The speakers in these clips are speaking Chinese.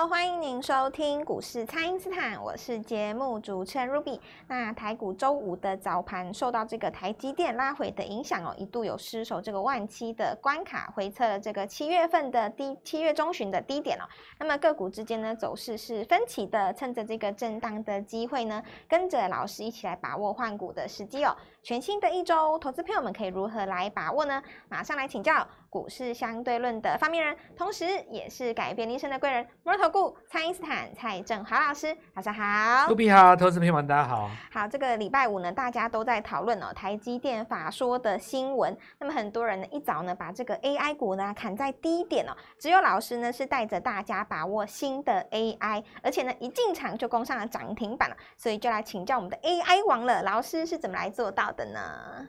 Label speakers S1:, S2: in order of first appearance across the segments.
S1: 好，欢迎您收听股市蔡因斯坦，我是节目主持人 Ruby。那台股周五的早盘受到这个台积电拉回的影响哦，一度有失守这个万七的关卡，回测了这个七月份的低，七月中旬的低点哦。那么个股之间呢走势是分歧的，趁着这个震荡的机会呢，跟着老师一起来把握换股的时机哦。全新的一周，投资朋友们可以如何来把握呢？马上来请教。股市相对论的发明人，同时也是改变一生的贵人——摩尔投顾蔡因斯坦蔡振华老师，早上好。
S2: 卢比好，投资朋友们大家好。
S1: 好，这个礼拜五呢，大家都在讨论哦，台积电法说的新闻。那么很多人呢，一早呢，把这个 AI 股呢砍在低点哦。只有老师呢，是带着大家把握新的 AI，而且呢，一进场就攻上了涨停板了。所以就来请教我们的 AI 王了，老师是怎么来做到的呢？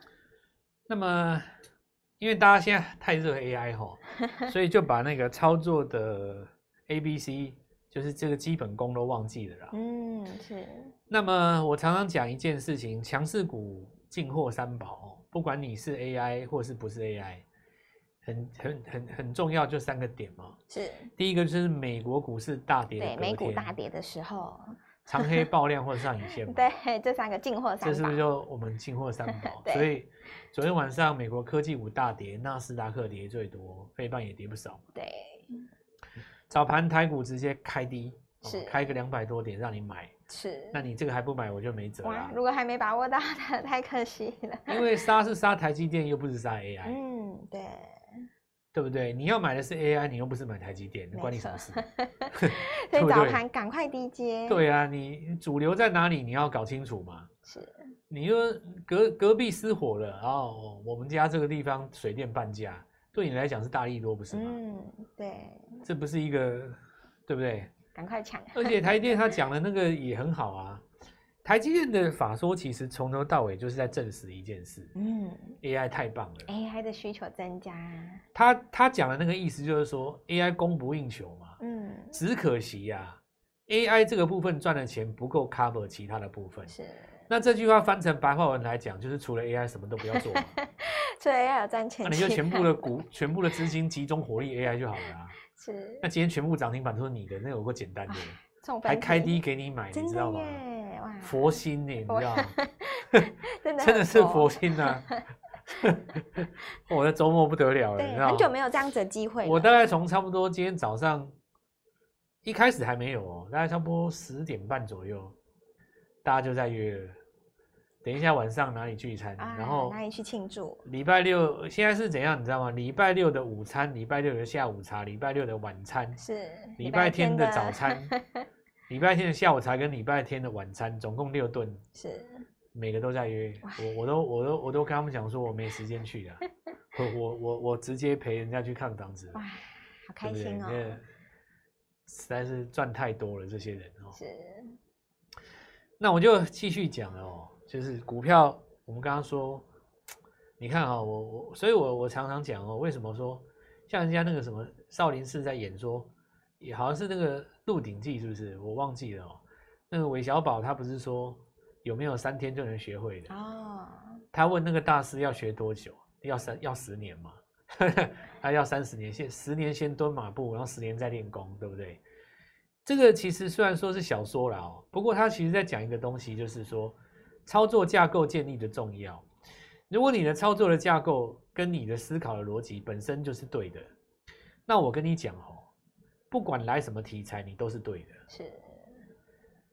S2: 那么。因为大家现在太热 AI 吼，所以就把那个操作的 A、B、C，就是这个基本功都忘记了啦。
S1: 嗯，是。
S2: 那么我常常讲一件事情，强势股进货三宝，不管你是 AI 或是不是 AI，很很很很重要，就三个点嘛。
S1: 是。第
S2: 一个就是美国股市大跌，
S1: 对，美股大跌的时候。
S2: 长黑爆量或者上影线，
S1: 对，这三个进货三宝，
S2: 这是不是就我们进货三宝？所以昨天晚上美国科技股大跌，纳斯达克跌最多，费半也跌不少。
S1: 对，
S2: 早盘台股直接开低，是开个两百多点让你买，
S1: 是，
S2: 那你这个还不买，我就没辙了。
S1: 如果还没把握到的，太可惜了。
S2: 因为杀是杀台积电，又不是杀 AI。
S1: 嗯，对。
S2: 对不对？你要买的是 AI，你又不是买台积电，关你什么事？
S1: 所以早盘赶快低接。
S2: 对啊，你主流在哪里？你要搞清楚嘛。
S1: 是。
S2: 你说隔隔壁失火了，然后我们家这个地方水电半价，对你来讲是大利多，不是吗？
S1: 嗯，对。
S2: 这不是一个，对不对？
S1: 赶快抢。
S2: 而且台电他讲的那个也很好啊。台积电的法说其实从头到尾就是在证实一件事，嗯，AI 太棒了
S1: ，AI 的需求增加。
S2: 他他讲的那个意思就是说，AI 供不应求嘛，嗯，只可惜呀、啊，AI 这个部分赚的钱不够 cover 其他的部分。是，那这句话翻成白话文来讲，就是除了 AI 什么都不要做
S1: 除了 AI 有赚钱，
S2: 那你就全部的股、全部的资金集中火力 AI 就好了啊。是，那今天全部涨停板都是你的，那有个简单的，还开低给你买，你知道吗？佛心呢、欸，你知道吗？真的，真的是佛心呐、啊！我的周末不得了了，你知道吗？
S1: 很久没有这样子的机会。
S2: 我大概从差不多今天早上一开始还没有哦，大概差不多十点半左右，大家就在约了。等一下晚上哪里聚餐？啊、然后哪
S1: 里去庆祝？
S2: 礼拜六现在是怎样？你知道吗？礼拜六的午餐，礼拜六的下午茶，礼拜六的晚餐，是礼拜天的早餐。礼拜天的下午茶跟礼拜天的晚餐，总共六顿，是。每个都在约。我，我都我都我都跟他们讲说我没时间去 的，我我我我直接陪人家去看房子，
S1: 哇，好开心哦！
S2: 对对实在是赚太多了，这些人哦。是，那我就继续讲了哦，就是股票，我们刚刚说，你看啊，我我，所以我我常常讲哦，为什么说像人家那个什么少林寺在演说，也好像是那个。《鹿鼎记》是不是？我忘记了哦。那个韦小宝他不是说有没有三天就能学会的？哦。他问那个大师要学多久？要三要十年嘛？他要三十年，先十年先蹲马步，然后十年再练功，对不对？这个其实虽然说是小说了哦，不过他其实在讲一个东西，就是说操作架构建立的重要。如果你的操作的架构跟你的思考的逻辑本身就是对的，那我跟你讲哦。不管来什么题材，你都是对的。是，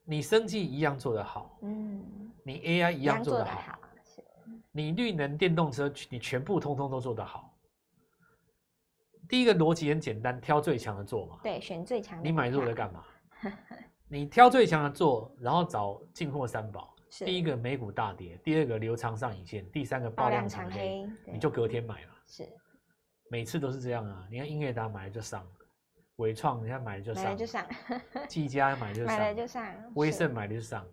S2: 你生技一样做得好，嗯，你 AI 一样做得好，好，是，你绿能电动车，你全部通通都做得好。第一个逻辑很简单，挑最强的做嘛。
S1: 对，选最强的。
S2: 你买入了干嘛？你挑最强的做，然后找进货三宝。是。第一个美股大跌，第二个留长上影线，第三个爆量长黑，你就隔天买了。是。每次都是这样啊！你看英业达买了就上。纬创，人家买了就上，买了就上；技嘉买了就上，买了就上；威盛买了就上。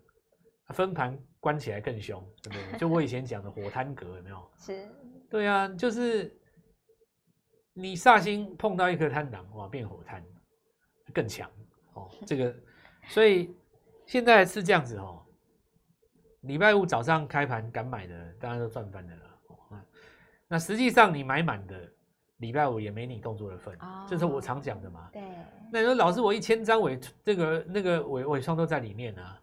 S2: 分盘关起来更凶，对不对？就我以前讲的火摊格，有没有？是。对啊，就是你煞星碰到一颗贪狼，哇，变火摊，更强哦。这个，所以现在是这样子哦。礼拜五早上开盘敢买的，当然都赚翻的了。那实际上你买满的，礼拜五也没你动作的份，哦、这是我常讲的嘛。
S1: 对。
S2: 那你说老师，我一千张尾这个那个尾尾创都在里面啊，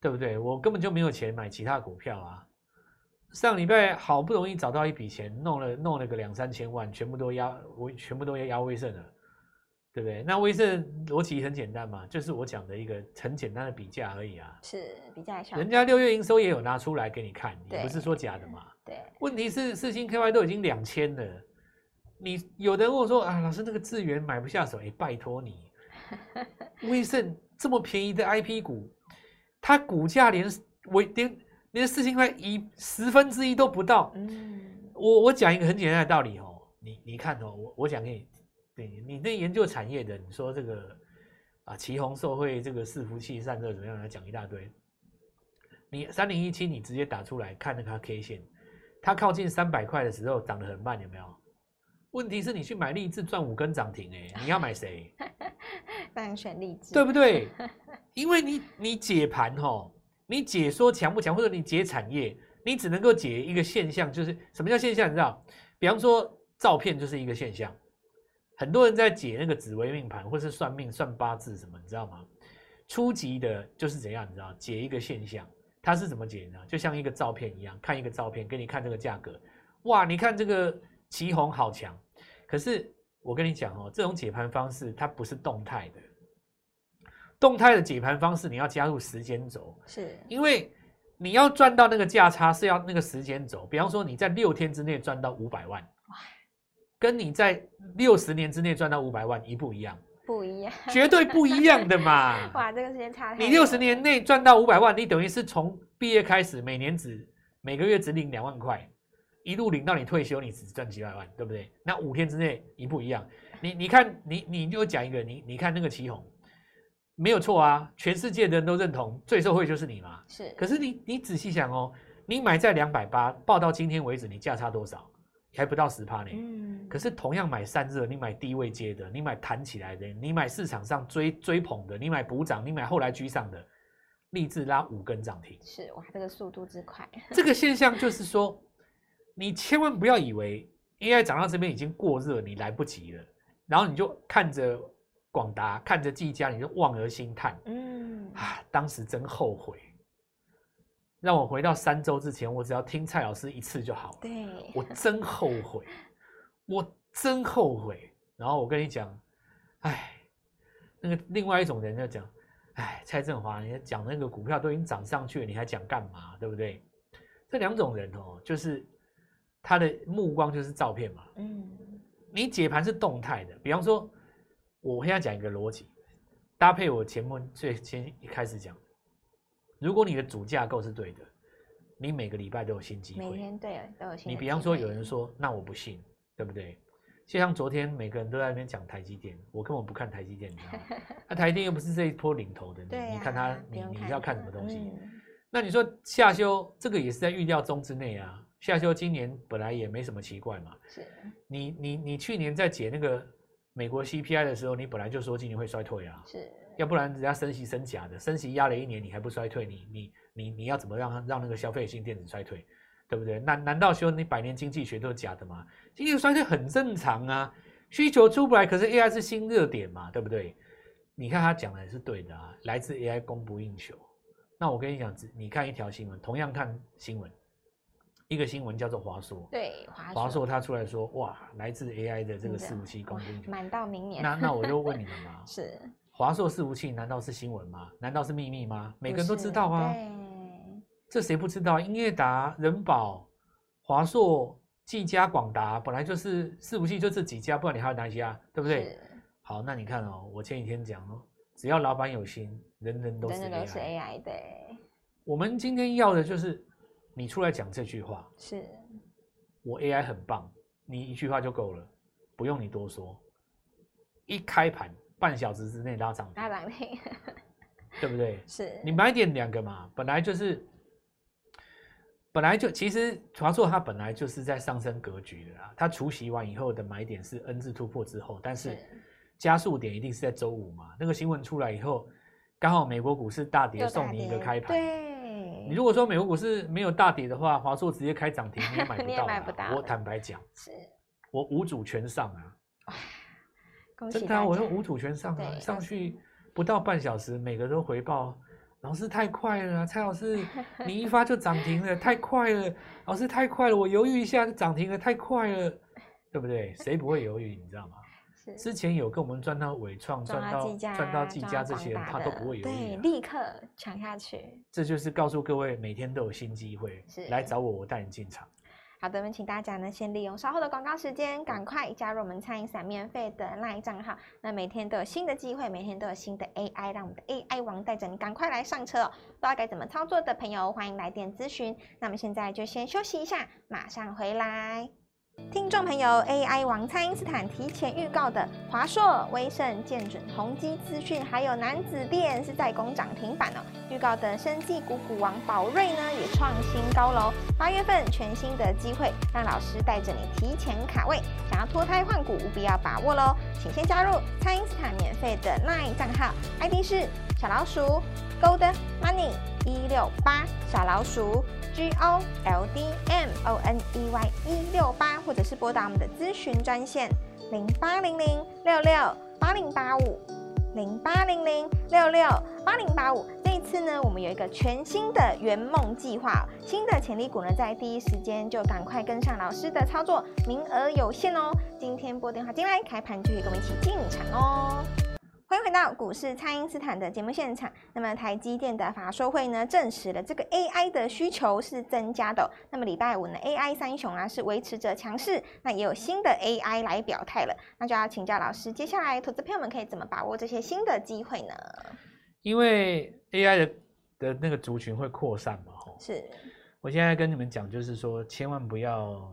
S2: 对不对？我根本就没有钱买其他股票啊。上礼拜好不容易找到一笔钱，弄了弄了个两三千万，全部都压我，全部都要压威盛了，对不对？那威盛逻辑很简单嘛，就是我讲的一个很简单的比价而已啊。
S1: 是比价上。
S2: 人家六月营收也有拿出来给你看，也不是说假的嘛。
S1: 对。
S2: 问题是四星 KY 都已经两千了。你有的人问我说啊，老师那个智源买不下手，哎，拜托你，威盛这么便宜的 IP 股，它股价连我连连四千块一十分之一都不到。嗯，我我讲一个很简单的道理哦，你你看哦，我我讲给你，对你那研究产业的，你说这个啊，奇鋐受惠这个伺服器散热怎么样来讲一大堆，你三零一七你直接打出来看那个 K 线，它靠近三百块的时候涨得很慢，有没有？问题是你去买励志赚五根涨停哎，你要买谁？
S1: 当然选励志，
S2: 对不对？因为你你解盘吼，你解说强不强，或者你解产业，你只能够解一个现象，就是什么叫现象？你知道？比方说照片就是一个现象，很多人在解那个紫微命盘，或是算命算八字什么，你知道吗？初级的就是怎样？你知道？解一个现象，它是怎么解呢？就像一个照片一样，看一个照片，给你看这个价格，哇，你看这个。奇红好强，可是我跟你讲哦，这种解盘方式它不是动态的，动态的解盘方式你要加入时间轴，
S1: 是
S2: 因为你要赚到那个价差是要那个时间轴，比方说你在六天之内赚到五百万，跟你在六十年之内赚到五百万一不一样？
S1: 不一样，
S2: 绝对不一样的嘛！
S1: 哇，这个时间差。
S2: 你六十年内赚到五百万，你等于是从毕业开始每年只每个月只领两万块。一路领到你退休，你只赚几百万，对不对？那五天之内一不一样。你你看，你你就讲一个，你你看那个旗红，没有错啊，全世界的人都认同最受惠就是你嘛。
S1: 是。
S2: 可是你你仔细想哦，你买在两百八，报到今天为止，你价差多少？还不到十趴呢。嗯。可是同样买散热，你买低位接的，你买弹起来的，你买市场上追追捧的，你买补涨，你买后来居上的，立志拉五根涨停。
S1: 是哇，这个速度之快。
S2: 这个现象就是说。你千万不要以为 AI 涨到这边已经过热，你来不及了，然后你就看着广达，看着技嘉，你就望而兴叹。嗯，啊，当时真后悔，让我回到三周之前，我只要听蔡老师一次就好了。
S1: 对，
S2: 我真后悔，我真后悔。然后我跟你讲，哎，那个另外一种人就讲，哎，蔡振华，你讲那个股票都已经涨上去了，你还讲干嘛？对不对？这两种人哦，就是。他的目光就是照片嘛，嗯，你解盘是动态的，比方说，我现在讲一个逻辑，搭配我前面最先一开始讲，如果你的主架构是对的，你每个礼拜都有新机会，
S1: 每天对都有新。
S2: 你比方说有人说，那我不信，对不对？就像昨天每个人都在那边讲台积电，我根本不看台积电，你知道吗？那 台积电又不是这一波领头的，你你看他，你你要看什么东西？那你说下修这个也是在预料中之内啊。下修今年本来也没什么奇怪嘛。是，你你你去年在解那个美国 CPI 的时候，你本来就说今年会衰退啊。是，要不然人家升息升假的，升息压了一年，你还不衰退，你你你你要怎么让让那个消费性电子衰退，对不对？难难道说你百年经济学都是假的吗？经济衰退很正常啊，需求出不来，可是 AI 是新热点嘛，对不对？你看他讲的也是对的啊，来自 AI 供不应求。那我跟你讲，你看一条新闻，同样看新闻。一个新闻叫做
S1: 华硕，对
S2: 华硕，他出来说，哇，来自 AI 的这个伺服器供应
S1: 满到明年。
S2: 那那我就问你们嘛，
S1: 是
S2: 华硕伺服器难道是新闻吗？难道是秘密吗？每个人都知道啊，这谁不知道？英业达、人保、华硕、技嘉、广达，本来就是伺服器就这几家，不然你还有哪些啊？对不对？好，那你看哦，我前几天讲哦，只要老板有心，人人都是 AI，人人都是
S1: AI 对。
S2: 我们今天要的就是。你出来讲这句话，
S1: 是
S2: 我 AI 很棒，你一句话就够了，不用你多说。一开盘半小时之内拉涨停，
S1: 拉涨停，
S2: 对不对？
S1: 是
S2: 你买点两个嘛，本来就是，本来就其实华硕它本来就是在上升格局的啦。它除息完以后的买点是 N 字突破之后，但是加速点一定是在周五嘛。那个新闻出来以后，刚好美国股市大跌，送你一个开盘。对。你如果说美国股市没有大跌的话，华硕直接开涨停，你也买不 到。买不到。我坦白讲，是我五组全上啊！
S1: 恭喜
S2: 真的、啊，我用五组全上啊，上去不到半小时，每个都回报。老师太快了，蔡老师，你一发就涨停了，太快了！老师太快了，我犹豫一下就涨停了，太快了，对不对？谁不会犹豫？你知道吗？之前有跟我们赚到伟创、赚到赚到技嘉这些人，他都不会犹豫，
S1: 对，立刻抢下去。
S2: 这就是告诉各位，每天都有新机会，来找我，我带你进场。
S1: 好的，我们请大家呢先利用稍后的广告时间，赶快加入我们餐饮散免费的 LINE 账号。那每天都有新的机会，每天都有新的 AI，让我们的 AI 王带着你赶快来上车哦！不知道该怎么操作的朋友，欢迎来电咨询。那么现在就先休息一下，马上回来。听众朋友，AI 王蔡因斯坦提前预告的华硕、威盛、建准、宏基资讯，还有南子电是在攻涨停板哦。预告的生技股股王宝瑞呢也创新高楼。八月份全新的机会，让老师带着你提前卡位，想要脱胎换骨，务必要把握喽！请先加入蔡因斯坦免费的 LINE 账号，ID 是小老鼠 Gold Money 一六八小老鼠。G O L D M O N E Y 一六八，或者是拨打我们的咨询专线零八零零六六八零八五零八零零六六八零八五。这一次呢，我们有一个全新的圆梦计划，新的潜力股呢，在第一时间就赶快跟上老师的操作，名额有限哦。今天拨电话进来，开盘就可以跟我们一起进场哦。欢迎回到股市，蔡因斯坦的节目现场。那么台积电的法说会呢，证实了这个 AI 的需求是增加的。那么礼拜五呢，AI 三雄啊是维持着强势，那也有新的 AI 来表态了。那就要请教老师，接下来投资朋友们可以怎么把握这些新的机会呢？
S2: 因为 AI 的的那个族群会扩散嘛，吼。是。我现在跟你们讲，就是说千万不要，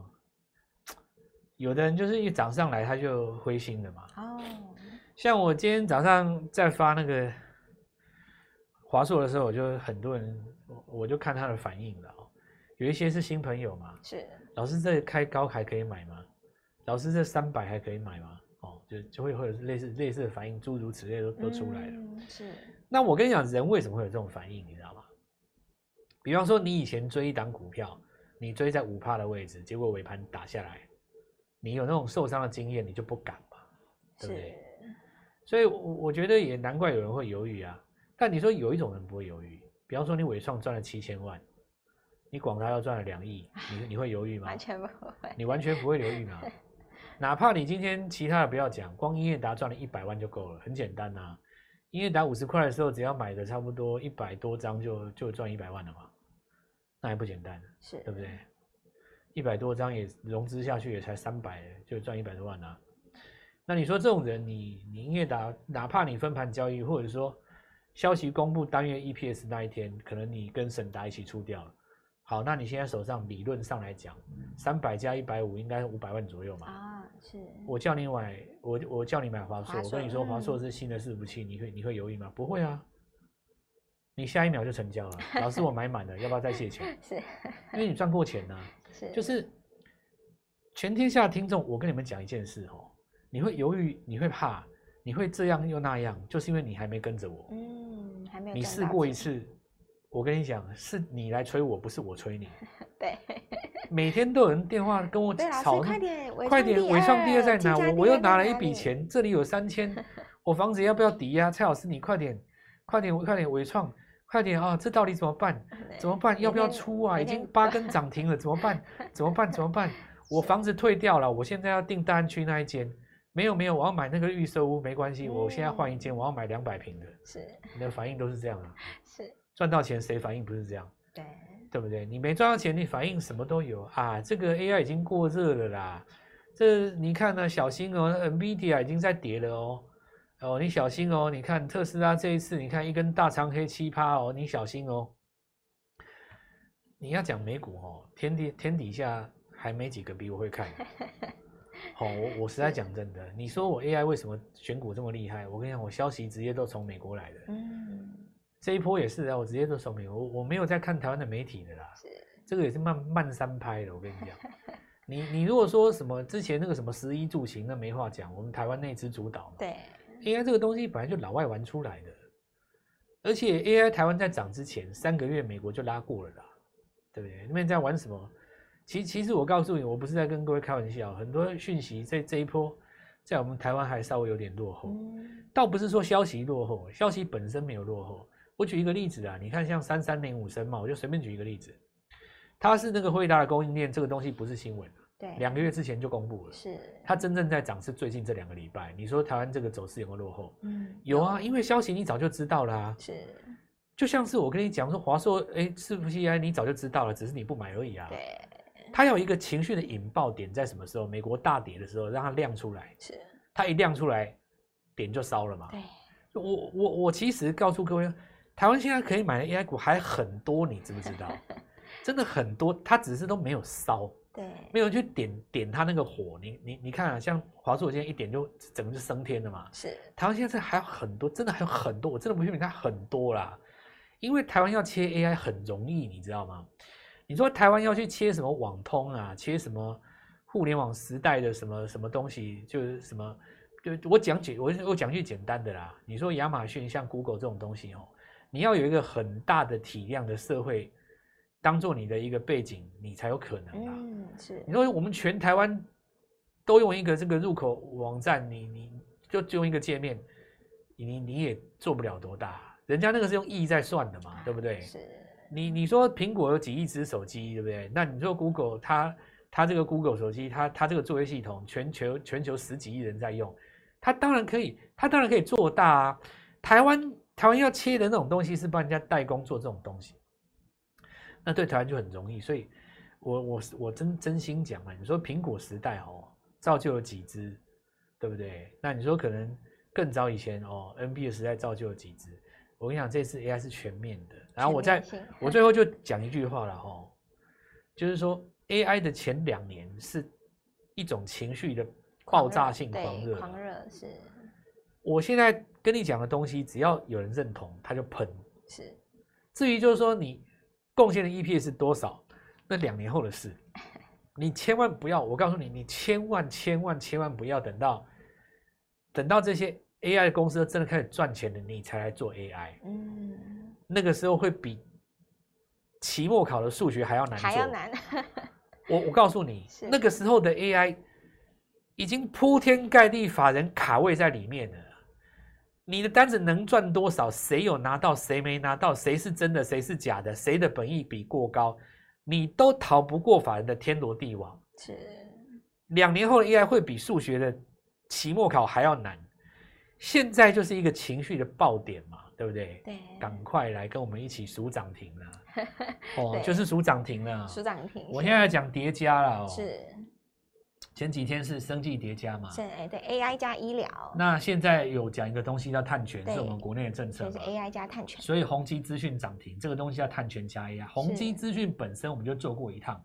S2: 有的人就是一涨上来他就灰心了嘛。哦。像我今天早上在发那个华硕的时候，我就很多人，我就看他的反应了哦。有一些是新朋友嘛，是老师这开高还可以买吗？老师这三百还可以买吗？哦，就就会会有类似类似的反应，诸如此类都都出来了。是。那我跟你讲，人为什么会有这种反应？你知道吗？比方说，你以前追一档股票，你追在五趴的位置，结果尾盘打下来，你有那种受伤的经验，你就不敢嘛，对不对？所以，我我觉得也难怪有人会犹豫啊。但你说有一种人不会犹豫，比方说你伟创赚了七千万，你广达要赚了两亿，你你会犹豫吗？
S1: 完全不会。
S2: 你完全不会犹豫吗？哪怕你今天其他的不要讲，光英业达赚了一百万就够了，很简单呐、啊。英业达五十块的时候，只要买的差不多一百多张就就赚一百万了嘛，那还不简单？是，对不对？一百多张也融资下去也才三百，就赚一百多万啊。那你说这种人你，你你英业达，哪怕你分盘交易，或者说消息公布单月 EPS 那一天，可能你跟沈达一起出掉了。好，那你现在手上理论上来讲，三百加一百五，应该五百万左右嘛？啊，是。我叫你买，我我叫你买华硕，我跟你说华硕是新的伺服器，你会你会犹豫吗？不会啊，你下一秒就成交了。老师，我买满了，要不要再借钱？是，因为你赚过钱呐、啊。是，就是全天下听众，我跟你们讲一件事哦。你会犹豫，你会怕，你会这样又那样，就是因为你还没跟着我。嗯，还没有。你试过一次，我跟你讲，是你来催我，不是我催你。对。每天都有人电话跟我吵，快点，快点，纬创第二在哪？我我又拿了一笔钱，这里有三千，我房子要不要抵押？蔡老师，你快点，快点，快点，纬创，快点啊！这到底怎么办？怎么办？要不要出啊？已经八根涨停了，怎么办？怎么办？怎么办？我房子退掉了，我现在要订大安区那一间。没有没有，我要买那个预售屋，没关系，我现在换一间，我要买两百平的。是，你的反应都是这样啊？是，赚到钱谁反应不是这样？对，对不对？你没赚到钱，你反应什么都有啊。这个 AI 已经过热了啦，这你看呢，小心哦，NVIDIA 已经在跌了哦，哦，你小心哦，你看特斯拉这一次，你看一根大长黑七趴哦，你小心哦。你要讲美股哦，天底天底下还没几个比我会看。好、哦，我我实在讲真的，你说我 AI 为什么选股这么厉害？我跟你讲，我消息直接都从美国来的。嗯，这一波也是啊，我直接都从美国，我我没有在看台湾的媒体的啦。是，这个也是慢慢三拍的。我跟你讲，你你如果说什么之前那个什么十一住行，那没话讲，我们台湾内资主导嘛。对，AI 这个东西本来就老外玩出来的，而且 AI 台湾在涨之前三个月，美国就拉过了啦，对不对？那边在玩什么？其其实我告诉你，我不是在跟各位开玩笑，很多讯息在这一波，在我们台湾还稍微有点落后，倒不是说消息落后，消息本身没有落后。我举一个例子啊，你看像三三零五升嘛，我就随便举一个例子，它是那个惠达的供应链，这个东西不是新闻，
S1: 对，
S2: 两个月之前就公布了，
S1: 是
S2: 它真正在涨是最近这两个礼拜。你说台湾这个走势有没有落后？
S1: 嗯，
S2: 有啊，因为消息你早就知道了啊，
S1: 是，
S2: 就像是我跟你讲说华硕，哎，伺服器 AI 你早就知道了，只是你不买而已啊，
S1: 对，
S2: 它有一个情绪的引爆点在什么时候？美国大跌的时候，让它亮出来，
S1: 是，
S2: 它一亮出来，点就烧了嘛，
S1: 对，
S2: 我我我其实告诉各位。台湾现在可以买的 AI 股还很多，你知不知道？真的很多，它只是都没有烧，
S1: 对，
S2: 没有去点点它那个火。你你你看啊，像华硕，我今天一点就整个就升天了嘛。
S1: 是，
S2: 台湾现在还有很多，真的还有很多，我真的不信你看很多啦。因为台湾要切 AI 很容易，你知道吗？你说台湾要去切什么网通啊，切什么互联网时代的什么什么东西，就是什么，就我讲解，我我讲句简单的啦。你说亚马逊像 Google 这种东西哦。你要有一个很大的体量的社会，当做你的一个背景，你才有可能啊。
S1: 嗯，是。
S2: 你说我们全台湾都用一个这个入口网站，你你就就用一个界面，你你也做不了多大。人家那个是用亿在算的嘛，对不对？
S1: 是。
S2: 你你说苹果有几亿只手机，对不对？那你说 Google 它它这个 Google 手机，它它这个作业系统，全球全球十几亿人在用，它当然可以，它当然可以做大啊。台湾。台湾要切的那种东西是帮人家代工做这种东西，那对台湾就很容易。所以我，我我真真心讲啊，你说苹果时代哦，造就了几只，对不对？那你说可能更早以前哦，NB 的时代造就了几只。我跟你讲，这次 AI 是全面的。然后我再我最后就讲一句话了哦，就是说 AI 的前两年是一种情绪的爆炸性狂热，
S1: 狂热是。
S2: 我现在跟你讲的东西，只要有人认同，他就喷。
S1: 是，
S2: 至于就是说你贡献的 EPS 是多少，那两年后的事，你千万不要。我告诉你，你千万千万千万不要等到等到这些 AI 的公司真的开始赚钱了，你才来做 AI。嗯，那个时候会比期末考的数学还要难做，
S1: 还要难。
S2: 我我告诉你，那个时候的 AI 已经铺天盖地，法人卡位在里面了。你的单子能赚多少？谁有拿到？谁没拿到？谁是真的？谁是假的？谁的本意比过高？你都逃不过法人的天罗地网。
S1: 是，
S2: 两年后的 AI 会比数学的期末考还要难。现在就是一个情绪的爆点嘛，对不对？
S1: 对，
S2: 赶快来跟我们一起数涨停了。哦，就是数涨停了。
S1: 数涨停。
S2: 我现在讲叠加了哦。
S1: 是。
S2: 前几天是生技叠加嘛？
S1: 是哎，对，AI 加医疗。
S2: 那现在有讲一个东西叫碳权，是我们国内的政策。
S1: 就是 AI 加碳权。
S2: 所以宏基资讯涨停，这个东西叫碳权加 AI。宏基资讯本身我们就做过一趟，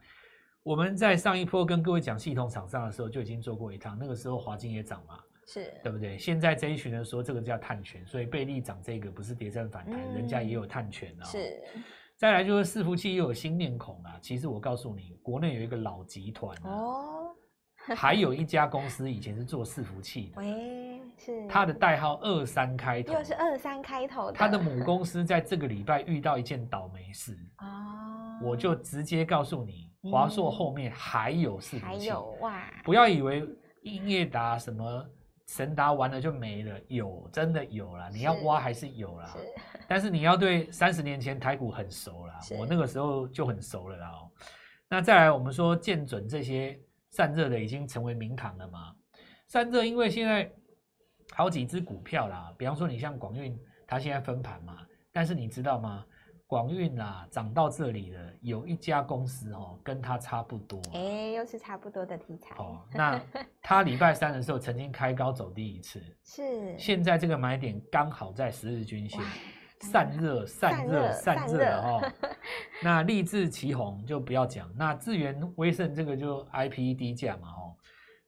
S2: 我们在上一波跟各位讲系统厂商的时候就已经做过一趟，那个时候华金也涨嘛，
S1: 是对不
S2: 对？现在这一群人说这个叫探权，所以贝利涨这个不是跌升反弹，嗯、人家也有探权啊。
S1: 是。
S2: 再来就是伺服器又有新面孔啊。其实我告诉你，国内有一个老集团哦。还有一家公司以前是做伺服器的，
S1: 喂，是
S2: 它的代号二三开头，
S1: 又是二三开头的。
S2: 它的母公司在这个礼拜遇到一件倒霉事哦，我就直接告诉你，华硕后面还有伺服器，还有哇，不要以为英业达什么神达完了就没了，有真的有啦，你要挖还是有啦，但是你要对三十年前台股很熟啦，我那个时候就很熟了啦。那再来我们说建准这些。散热的已经成为名堂了嘛？散热因为现在好几只股票啦，比方说你像广运，它现在分盘嘛。但是你知道吗？广运啦涨到这里了，有一家公司哦，跟它差不多。
S1: 哎、欸，又是差不多的题材。
S2: 哦，那它礼拜三的时候曾经开高走低一次，
S1: 是。现
S2: 在这个买点刚好在十日均线，散热、散热、散热哦。那立志奇红就不要讲，那智源威盛这个就 IP 低价嘛哦。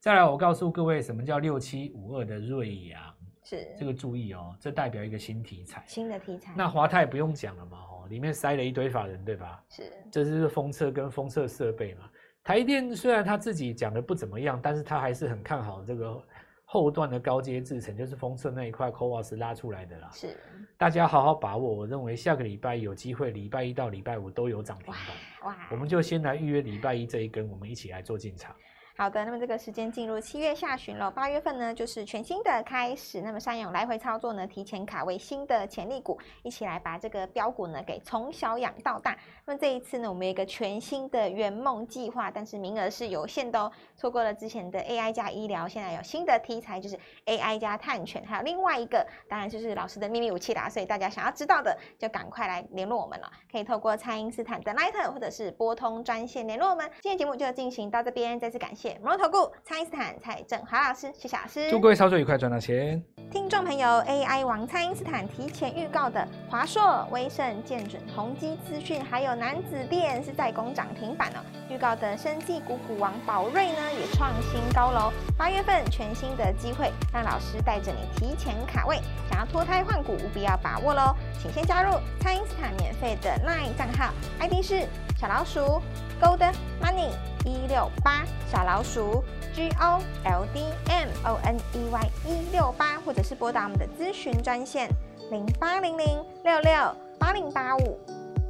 S2: 再来，我告诉各位什么叫六七五二的瑞阳，
S1: 是这
S2: 个注意哦，这代表一个新题材，
S1: 新的题材。
S2: 那华泰不用讲了嘛哦，里面塞了一堆法人对吧？
S1: 是，
S2: 这是封测跟封测设备嘛。台电虽然他自己讲的不怎么样，但是他还是很看好这个。后段的高阶制程，就是封测那一块 c o w a s 拉出来的啦。
S1: 是，
S2: 大家好好把握。我认为下个礼拜有机会，礼拜一到礼拜五都有涨停板。哇，我们就先来预约礼拜一这一根，我们一起来做进场。
S1: 好的，那么这个时间进入七月下旬了，八月份呢就是全新的开始。那么善勇来回操作呢，提前卡位新的潜力股，一起来把这个标股呢给从小养到大。那么这一次呢，我们有一个全新的圆梦计划，但是名额是有限的哦。错过了之前的 AI 加医疗，现在有新的题材就是 AI 加探权，还有另外一个，当然就是老师的秘密武器啦。所以大家想要知道的，就赶快来联络我们了，可以透过蔡因斯坦的 Line 或者是拨通专线联络我们。今天节目就进行到这边，再次感谢。摩尔投顾蔡因斯坦蔡正华老师，谢谢老师。
S2: 祝各位操作愉快，赚到钱。
S1: 听众朋友，AI 王蔡因斯坦提前预告的华硕、威盛、建准、宏基资讯，还有南子电是在攻涨停板哦。预告的生技股股王宝瑞呢，也创新高楼。八月份全新的机会，让老师带着你提前卡位，想要脱胎换骨，务必要把握喽。请先加入蔡因斯坦免费的 LINE 账号，ID 是小老鼠 Gold Money。一六八小老鼠 G O L D M O N E Y 一六八，或者是拨打我们的咨询专线零八零零六六八零八五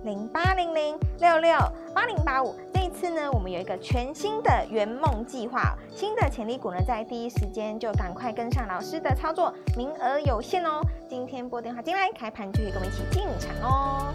S1: 零八零零六六八零八五。这一次呢，我们有一个全新的圆梦计划，新的潜力股呢，在第一时间就赶快跟上老师的操作，名额有限哦。今天拨电话进来，开盘就可以跟我们一起进场哦。